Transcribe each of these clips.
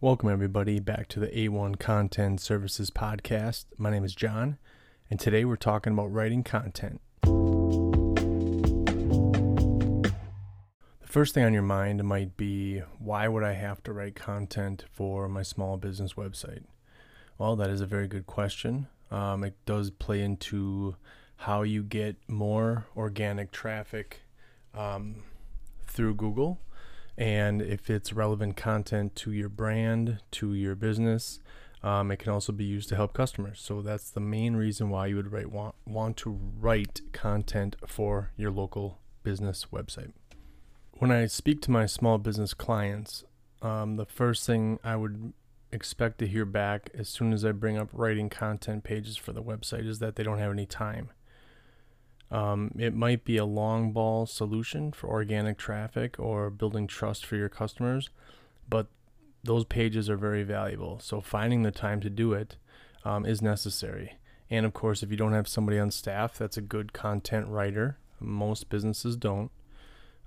Welcome, everybody, back to the A1 Content Services Podcast. My name is John, and today we're talking about writing content. The first thing on your mind might be why would I have to write content for my small business website? Well, that is a very good question. Um, it does play into how you get more organic traffic um, through Google and if it's relevant content to your brand, to your business, um, it can also be used to help customers. So that's the main reason why you would write want, want to write content for your local business website. When I speak to my small business clients, um, the first thing I would expect to hear back as soon as I bring up writing content pages for the website is that they don't have any time. Um, it might be a long ball solution for organic traffic or building trust for your customers, but those pages are very valuable. So finding the time to do it um, is necessary. And of course, if you don't have somebody on staff that's a good content writer, most businesses don't.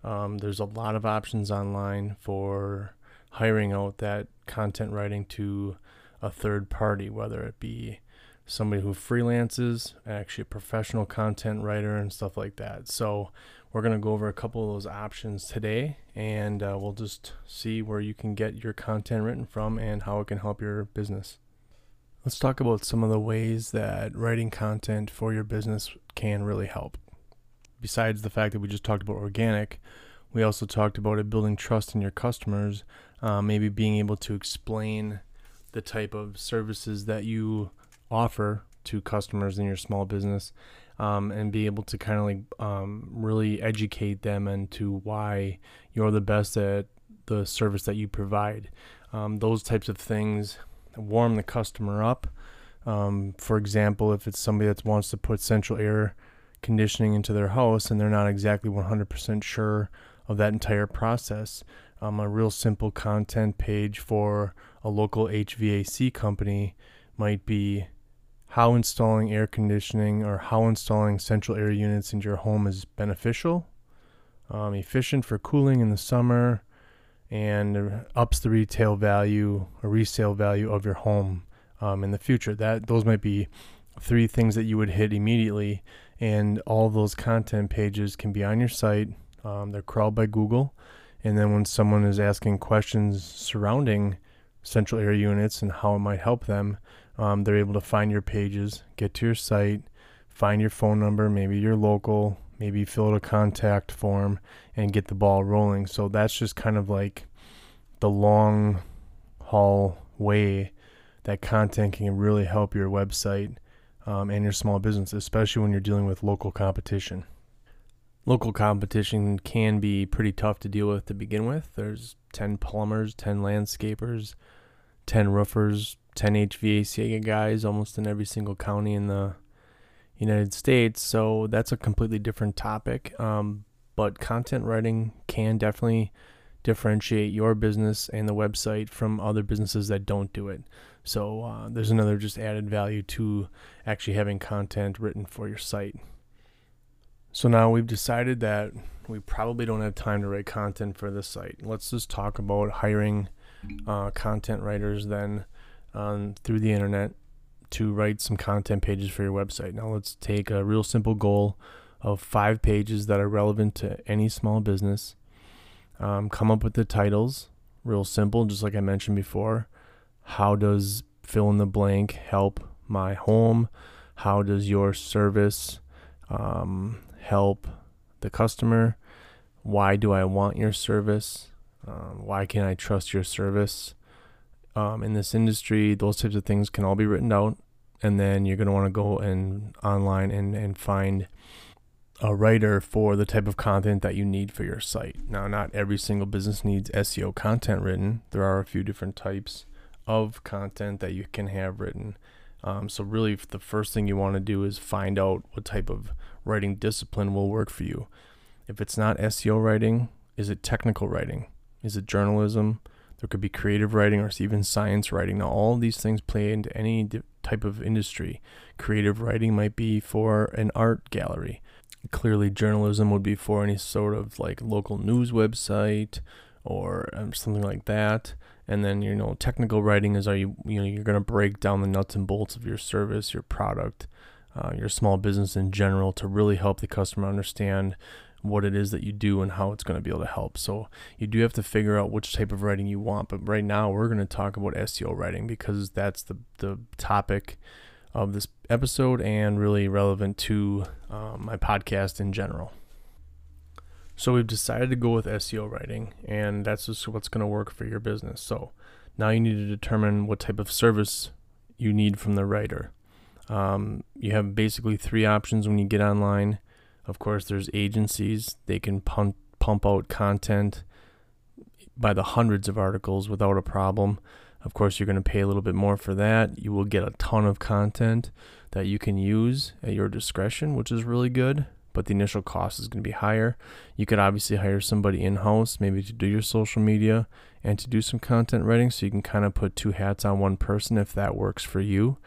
Um, there's a lot of options online for hiring out that content writing to a third party, whether it be somebody who freelances, actually a professional content writer, and stuff like that. So, we're going to go over a couple of those options today, and uh, we'll just see where you can get your content written from and how it can help your business. Let's talk about some of the ways that writing content for your business can really help. Besides the fact that we just talked about organic, we also talked about it building trust in your customers, uh, maybe being able to explain the type of services that you offer to customers in your small business um, and be able to kind of like um, really educate them into why you're the best at the service that you provide. Um, those types of things warm the customer up. Um, for example, if it's somebody that wants to put central air conditioning into their house and they're not exactly 100% sure of that entire process, um, a real simple content page for a local HVAC company might be how installing air conditioning or how installing central air units into your home is beneficial, um, efficient for cooling in the summer, and ups the retail value or resale value of your home um, in the future. That those might be three things that you would hit immediately, and all those content pages can be on your site. Um, they're crawled by Google, and then when someone is asking questions surrounding central air units and how it might help them, um, they're able to find your pages, get to your site, find your phone number, maybe your local, maybe fill out a contact form, and get the ball rolling. So that's just kind of like the long haul way that content can really help your website um, and your small business, especially when you're dealing with local competition. Local competition can be pretty tough to deal with to begin with. There's 10 plumbers, 10 landscapers, 10 roofers, 10 HVAC guys almost in every single county in the United States. So that's a completely different topic. Um, but content writing can definitely differentiate your business and the website from other businesses that don't do it. So uh, there's another just added value to actually having content written for your site. So now we've decided that we probably don't have time to write content for this site. Let's just talk about hiring uh, content writers then um, through the internet to write some content pages for your website. Now, let's take a real simple goal of five pages that are relevant to any small business. Um, come up with the titles, real simple, just like I mentioned before. How does fill in the blank help my home? How does your service um, help the customer? Why do I want your service? Um, why can't I trust your service? um, in this industry, those types of things can all be written out. And then you're going to want to go and online and, and find a writer for the type of content that you need for your site. Now, not every single business needs SEO content written. There are a few different types of content that you can have written. Um, so, really, the first thing you want to do is find out what type of writing discipline will work for you. If it's not SEO writing, is it technical writing? Is it journalism? There could be creative writing or even science writing. Now, all these things play into any type of industry. Creative writing might be for an art gallery. Clearly, journalism would be for any sort of like local news website or um, something like that. And then you know technical writing is are you you know you're going to break down the nuts and bolts of your service, your product, uh, your small business in general to really help the customer understand what it is that you do and how it's going to be able to help. So you do have to figure out which type of writing you want. But right now we're going to talk about SEO writing because that's the the topic of this episode and really relevant to um, my podcast in general. So we've decided to go with SEO writing, and that's just what's going to work for your business. So now you need to determine what type of service you need from the writer. Um, you have basically three options when you get online. Of course, there's agencies; they can pump pump out content by the hundreds of articles without a problem. Of course, you're going to pay a little bit more for that. You will get a ton of content that you can use at your discretion, which is really good, but the initial cost is going to be higher. You could obviously hire somebody in house, maybe to do your social media and to do some content writing, so you can kind of put two hats on one person if that works for you.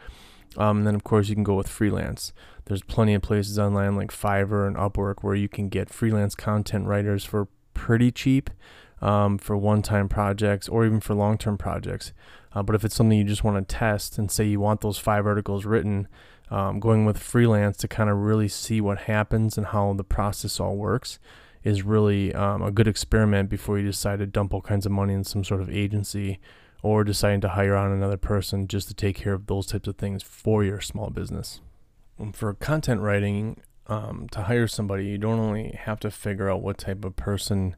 Um, and then, of course, you can go with freelance. There's plenty of places online like Fiverr and Upwork where you can get freelance content writers for pretty cheap um, for one time projects or even for long term projects. Uh, but if it's something you just want to test and say you want those five articles written, um, going with freelance to kind of really see what happens and how the process all works is really um, a good experiment before you decide to dump all kinds of money in some sort of agency or deciding to hire on another person just to take care of those types of things for your small business. And for content writing, um, to hire somebody, you don't only have to figure out what type of person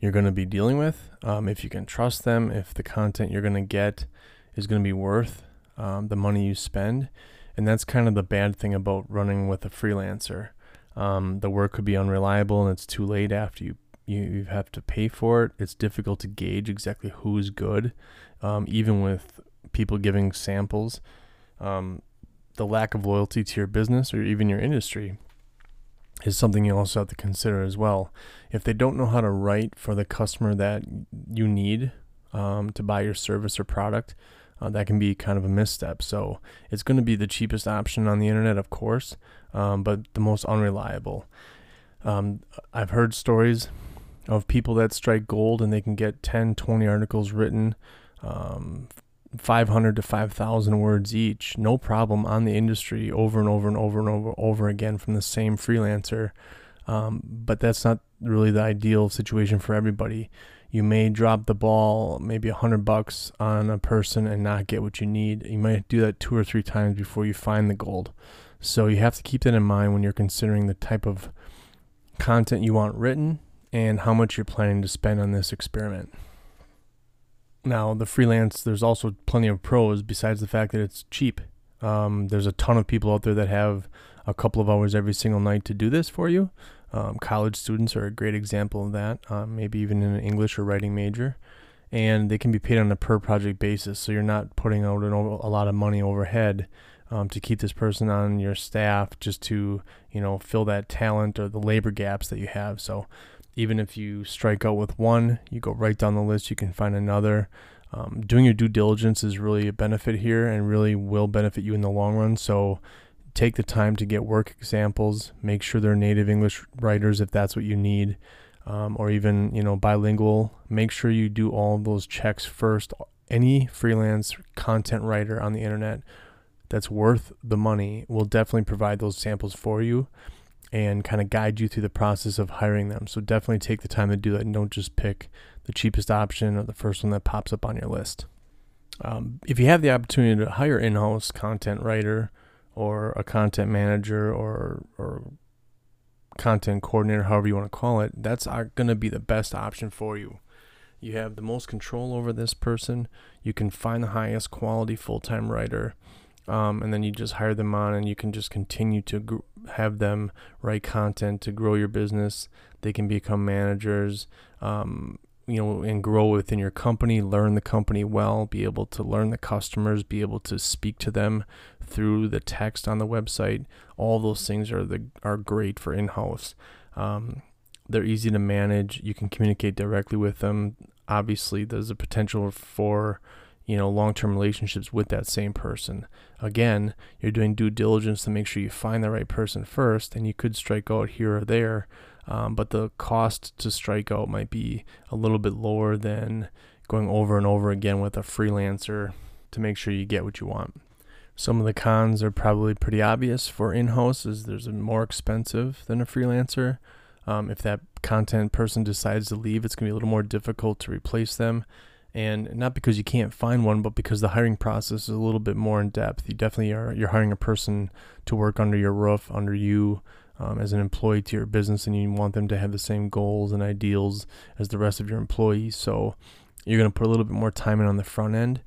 you're going to be dealing with. Um, if you can trust them, if the content you're going to get is going to be worth um, the money you spend. And that's kind of the bad thing about running with a freelancer. Um, the work could be unreliable and it's too late after you, you have to pay for it. It's difficult to gauge exactly who's good, um, even with people giving samples. Um, the lack of loyalty to your business or even your industry is something you also have to consider as well. If they don't know how to write for the customer that you need um, to buy your service or product, uh, that can be kind of a misstep. So it's going to be the cheapest option on the internet, of course, um, but the most unreliable. Um, I've heard stories of people that strike gold and they can get 10, 20 articles written um, 500 to 5,000 words each, no problem on the industry over and over and over and over over again from the same freelancer. Um, but that's not really the ideal situation for everybody. You may drop the ball, maybe a hundred bucks on a person and not get what you need. You might do that two or three times before you find the gold. So you have to keep that in mind when you're considering the type of content you want written and how much you're planning to spend on this experiment. Now, the freelance, there's also plenty of pros besides the fact that it's cheap. Um, there's a ton of people out there that have a couple of hours every single night to do this for you. Um, college students are a great example of that, um, maybe even in an English or writing major. And they can be paid on a per project basis, so you're not putting out an, a lot of money overhead um, to keep this person on your staff just to you know fill that talent or the labor gaps that you have. So even if you strike out with one, you go right down the list, you can find another. Um, doing your due diligence is really a benefit here and really will benefit you in the long run. So take the time to get work examples, make sure they're native English writers if that's what you need, um, or even you know bilingual. Make sure you do all those checks first. Any freelance content writer on the internet that's worth the money will definitely provide those samples for you and kind of guide you through the process of hiring them. So definitely take the time to do that and don't just pick the cheapest option or the first one that pops up on your list. Um, if you have the opportunity to hire in-house content writer or a content manager or or content coordinator, however you want to call it, that's going to be the best option for you. You have the most control over this person. You can find the highest quality full-time writer um, and then you just hire them on and you can just continue to gr- have them write content to grow your business. They can become managers um, you know and grow within your company learn the company well be able to learn the customers be able to speak to them through the text on the website. All those things are the are great for in-house. Um, they're easy to manage. You can communicate directly with them. Obviously there's a potential for you know long-term relationships with that same person again you're doing due diligence to make sure you find the right person first and you could strike out here or there um, but the cost to strike out might be a little bit lower than going over and over again with a freelancer to make sure you get what you want. Some of the cons are probably pretty obvious for in-house is there's a more expensive than a freelancer. Um, if that content person decides to leave, it's going to be a little more difficult to replace them. And not because you can't find one, but because the hiring process is a little bit more in depth. You definitely are you're hiring a person to work under your roof, under you um, as an employee to your business, and you want them to have the same goals and ideals as the rest of your employees. So you're going to put a little bit more time in on the front end,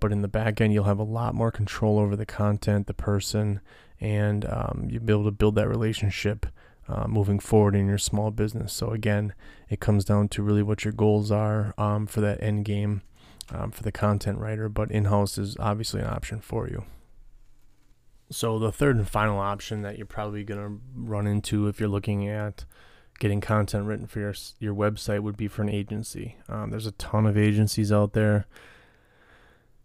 but in the back end, you'll have a lot more control over the content, the person, and um, you'll be able to build that relationship uh, moving forward in your small business. So again, it comes down to really what your goals are um, for that end game um, for the content writer, but in-house is obviously an option for you. So the third and final option that you're probably going to run into if you're looking at getting content written for your your website would be for an agency. Um, there's a ton of agencies out there.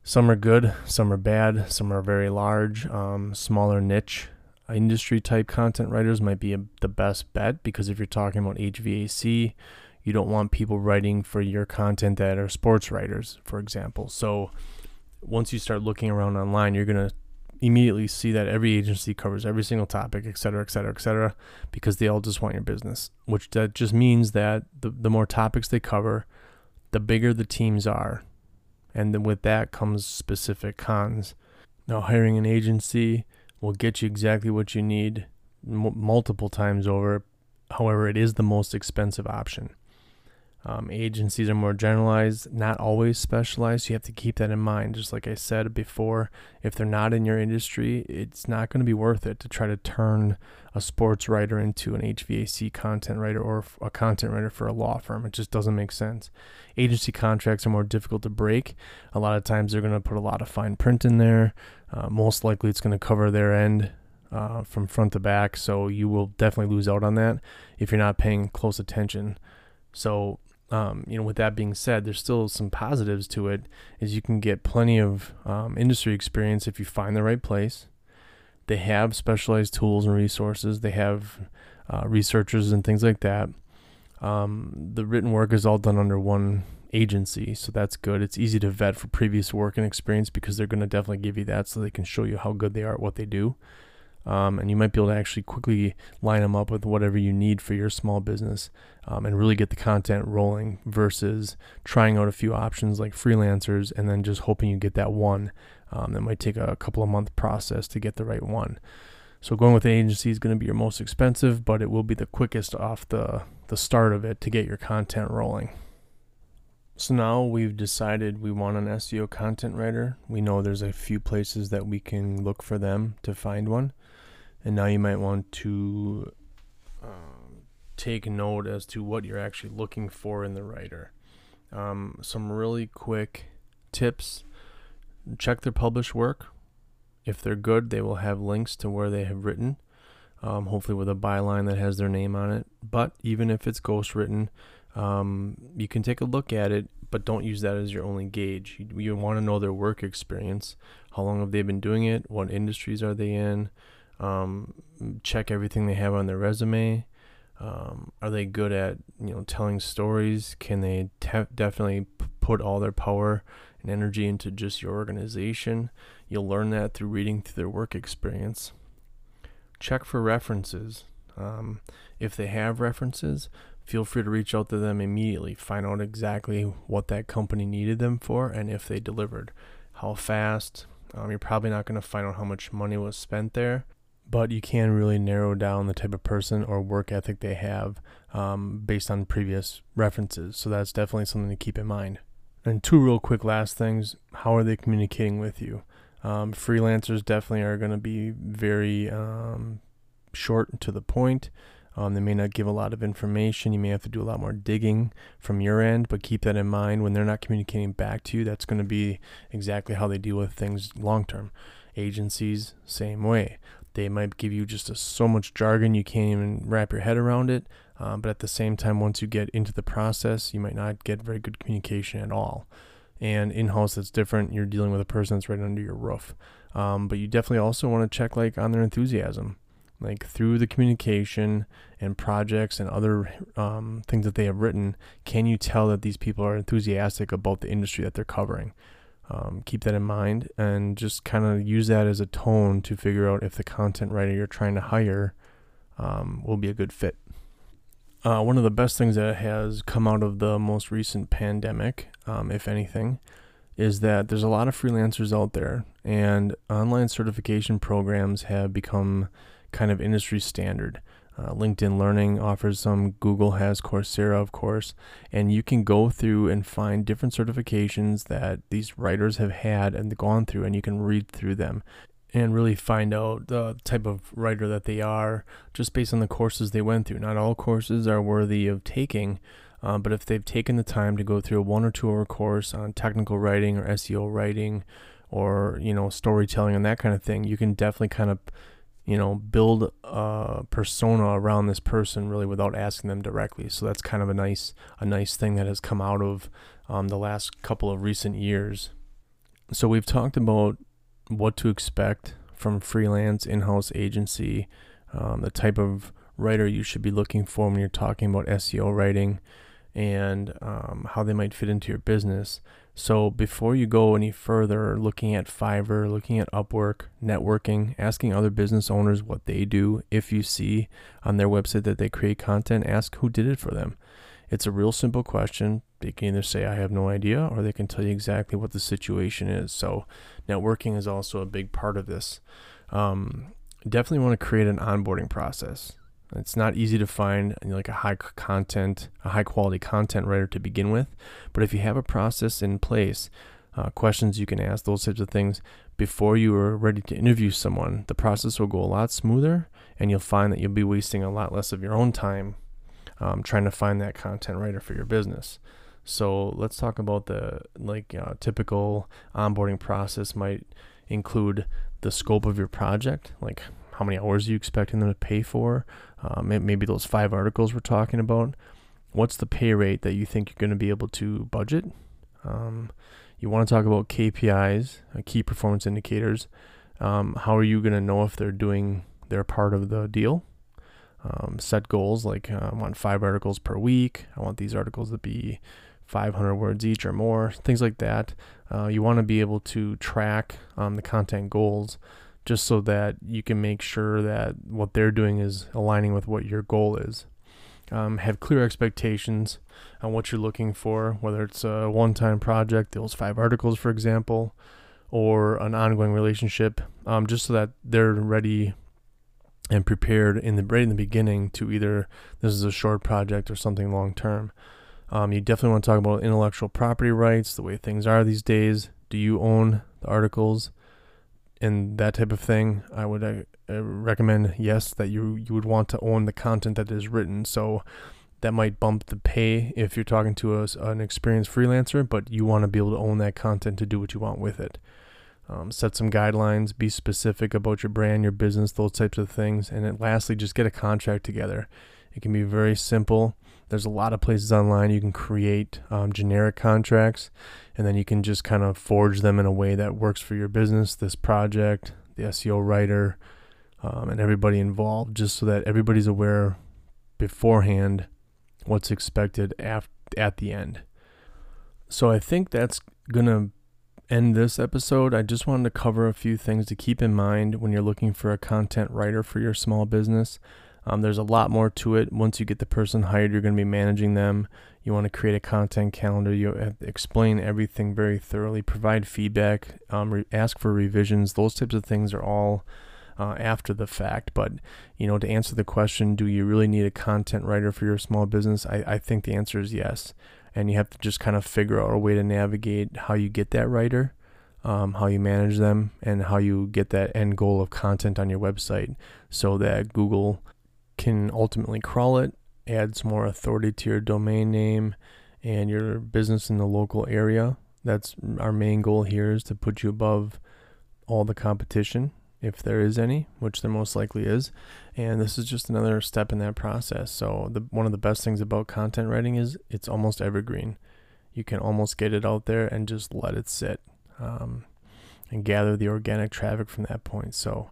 Some are good, some are bad, some are very large, um, smaller niche industry type content writers might be a, the best bet because if you're talking about HVAC, you don't want people writing for your content that are sports writers, for example. So once you start looking around online, you're going to immediately see that every agency covers every single topic, et cetera, et cetera, et cetera, because they all just want your business, which that just means that the, the more topics they cover, the bigger the teams are. And then with that comes specific cons. Now, hiring an agency will get you exactly what you need m- multiple times over. However, it is the most expensive option. Um, agencies are more generalized, not always specialized. You have to keep that in mind. Just like I said before, if they're not in your industry, it's not going to be worth it to try to turn a sports writer into an HVAC content writer or a content writer for a law firm. It just doesn't make sense. Agency contracts are more difficult to break. A lot of times they're going to put a lot of fine print in there. Uh, most likely it's going to cover their end uh, from front to back. So you will definitely lose out on that if you're not paying close attention. So um, you know, with that being said, there's still some positives to it. Is you can get plenty of um, industry experience if you find the right place. They have specialized tools and resources. They have uh, researchers and things like that. Um, the written work is all done under one agency, so that's good. It's easy to vet for previous work and experience because they're going to definitely give you that, so they can show you how good they are at what they do. Um, and you might be able to actually quickly line them up with whatever you need for your small business um, and really get the content rolling versus trying out a few options like freelancers and then just hoping you get that one. Um, that might take a couple of month process to get the right one. So going with an agency is going to be your most expensive, but it will be the quickest off the, the start of it to get your content rolling. So now we've decided we want an SEO content writer. We know there's a few places that we can look for them to find one and now you might want to um, take note as to what you're actually looking for in the writer. Um, some really quick tips check their published work. If they're good, they will have links to where they have written, um, hopefully with a byline that has their name on it. But even if it's ghost written, um, you can take a look at it, but don't use that as your only gauge. You, you want to know their work experience. How long have they been doing it? What industries are they in? Um, check everything they have on their resume. Um, are they good at you know telling stories? Can they te- definitely p- put all their power and energy into just your organization? You'll learn that through reading through their work experience. Check for references. Um, if they have references, feel free to reach out to them immediately. Find out exactly what that company needed them for and if they delivered. How fast. Um, you're probably not going to find out how much money was spent there, but you can really narrow down the type of person or work ethic they have um, based on previous references. So that's definitely something to keep in mind. And two real quick last things how are they communicating with you? Um, freelancers definitely are going to be very um, short to the point. Um, they may not give a lot of information. You may have to do a lot more digging from your end, but keep that in mind when they're not communicating back to you. That's going to be exactly how they deal with things long term. Agencies, same way. They might give you just a, so much jargon you can't even wrap your head around it. Um, but at the same time, once you get into the process, you might not get very good communication at all. And in house, that's different. You're dealing with a person that's right under your roof. Um, but you definitely also want to check like on their enthusiasm. like through the communication and projects and other um, things that they have written, can you tell that these people are enthusiastic about the industry that they're covering? Um, keep that in mind and just kind of use that as a tone to figure out if the content writer you're trying to hire um, will be a good fit. Uh, one of the best things that has come out of the most recent pandemic, um, if anything, is that there's a lot of freelancers out there, and online certification programs have become kind of industry standard. Uh, LinkedIn Learning offers some, Google has Coursera, of course, and you can go through and find different certifications that these writers have had and gone through, and you can read through them and really find out the type of writer that they are just based on the courses they went through. Not all courses are worthy of taking, uh, but if they've taken the time to go through a one or two hour course on technical writing or SEO writing or, you know, storytelling and that kind of thing, you can definitely kind of, you know, build a persona around this person really without asking them directly. So that's kind of a nice, a nice thing that has come out of um, the last couple of recent years. So we've talked about what to expect from freelance in-house agency, um, the type of writer you should be looking for when you're talking about SEO writing, and um, how they might fit into your business. So before you go any further, looking at Fiverr, looking at Upwork, networking, asking other business owners what they do. If you see on their website that they create content, ask who did it for them. It's a real simple question. They can either say, I have no idea, or they can tell you exactly what the situation is. So, networking is also a big part of this. Um, definitely want to create an onboarding process. It's not easy to find like a high content, a high quality content writer to begin with. But if you have a process in place, uh, questions you can ask, those types of things, before you are ready to interview someone, the process will go a lot smoother and you'll find that you'll be wasting a lot less of your own time um, trying to find that content writer for your business. So let's talk about the like uh, typical onboarding process might include the scope of your project, like how many hours are you expecting them to pay for, uh, maybe those five articles we're talking about. What's the pay rate that you think you're going to be able to budget? Um, you want to talk about KPIs, uh, key performance indicators. Um, how are you going to know if they're doing their part of the deal? um, set goals like uh, I want five articles per week. I want these articles to be 500 words each or more, things like that. Uh, you want to be able to track um, the content goals just so that you can make sure that what they're doing is aligning with what your goal is. Um, have clear expectations on what you're looking for, whether it's a one time project, those five articles, for example, or an ongoing relationship, um, just so that they're ready and prepared in the right in the beginning to either this is a short project or something long term. Um, you definitely want to talk about intellectual property rights, the way things are these days. Do you own the articles and that type of thing? I would uh, uh, recommend yes that you you would want to own the content that is written. So that might bump the pay if you're talking to a, an experienced freelancer, but you want to be able to own that content to do what you want with it. Um, set some guidelines, be specific about your brand, your business, those types of things. And then lastly, just get a contract together. It can be very simple. There's a lot of places online you can create um, generic contracts, and then you can just kind of forge them in a way that works for your business, this project, the SEO writer, um, and everybody involved, just so that everybody's aware beforehand what's expected af- at the end. So I think that's going to end this episode, I just wanted to cover a few things to keep in mind when you're looking for a content writer for your small business. Um, there's a lot more to it. Once you get the person hired, you're going to be managing them. You want to create a content calendar. You explain everything very thoroughly, provide feedback, um, re- ask for revisions. Those types of things are all uh, after the fact. But you know, to answer the question, do you really need a content writer for your small business? I, I think the answer is yes and you have to just kind of figure out a way to navigate how you get that writer, um, how you manage them, and how you get that end goal of content on your website so that Google can ultimately crawl it, adds more authority to your domain name and your business in the local area. That's our main goal here is to put you above all the competition if there is any, which there most likely is. And this is just another step in that process. So the one of the best things about content writing is it's almost evergreen. You can almost get it out there and just let it sit um, and gather the organic traffic from that point. So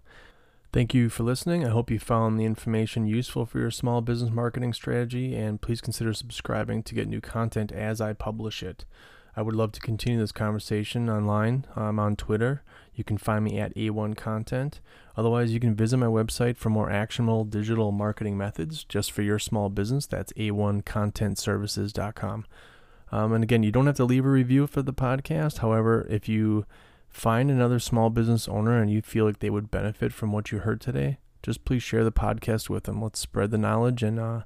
Thank you for listening. I hope you found the information useful for your small business marketing strategy, and please consider subscribing to get new content as I publish it. I would love to continue this conversation online. I'm on Twitter. You can find me at A1 Content. Otherwise, you can visit my website for more actionable digital marketing methods just for your small business. That's A1ContentServices.com. Um, and again, you don't have to leave a review for the podcast. However, if you Find another small business owner and you feel like they would benefit from what you heard today. Just please share the podcast with them. Let's spread the knowledge and uh,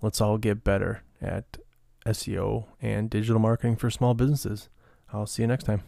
let's all get better at SEO and digital marketing for small businesses. I'll see you next time.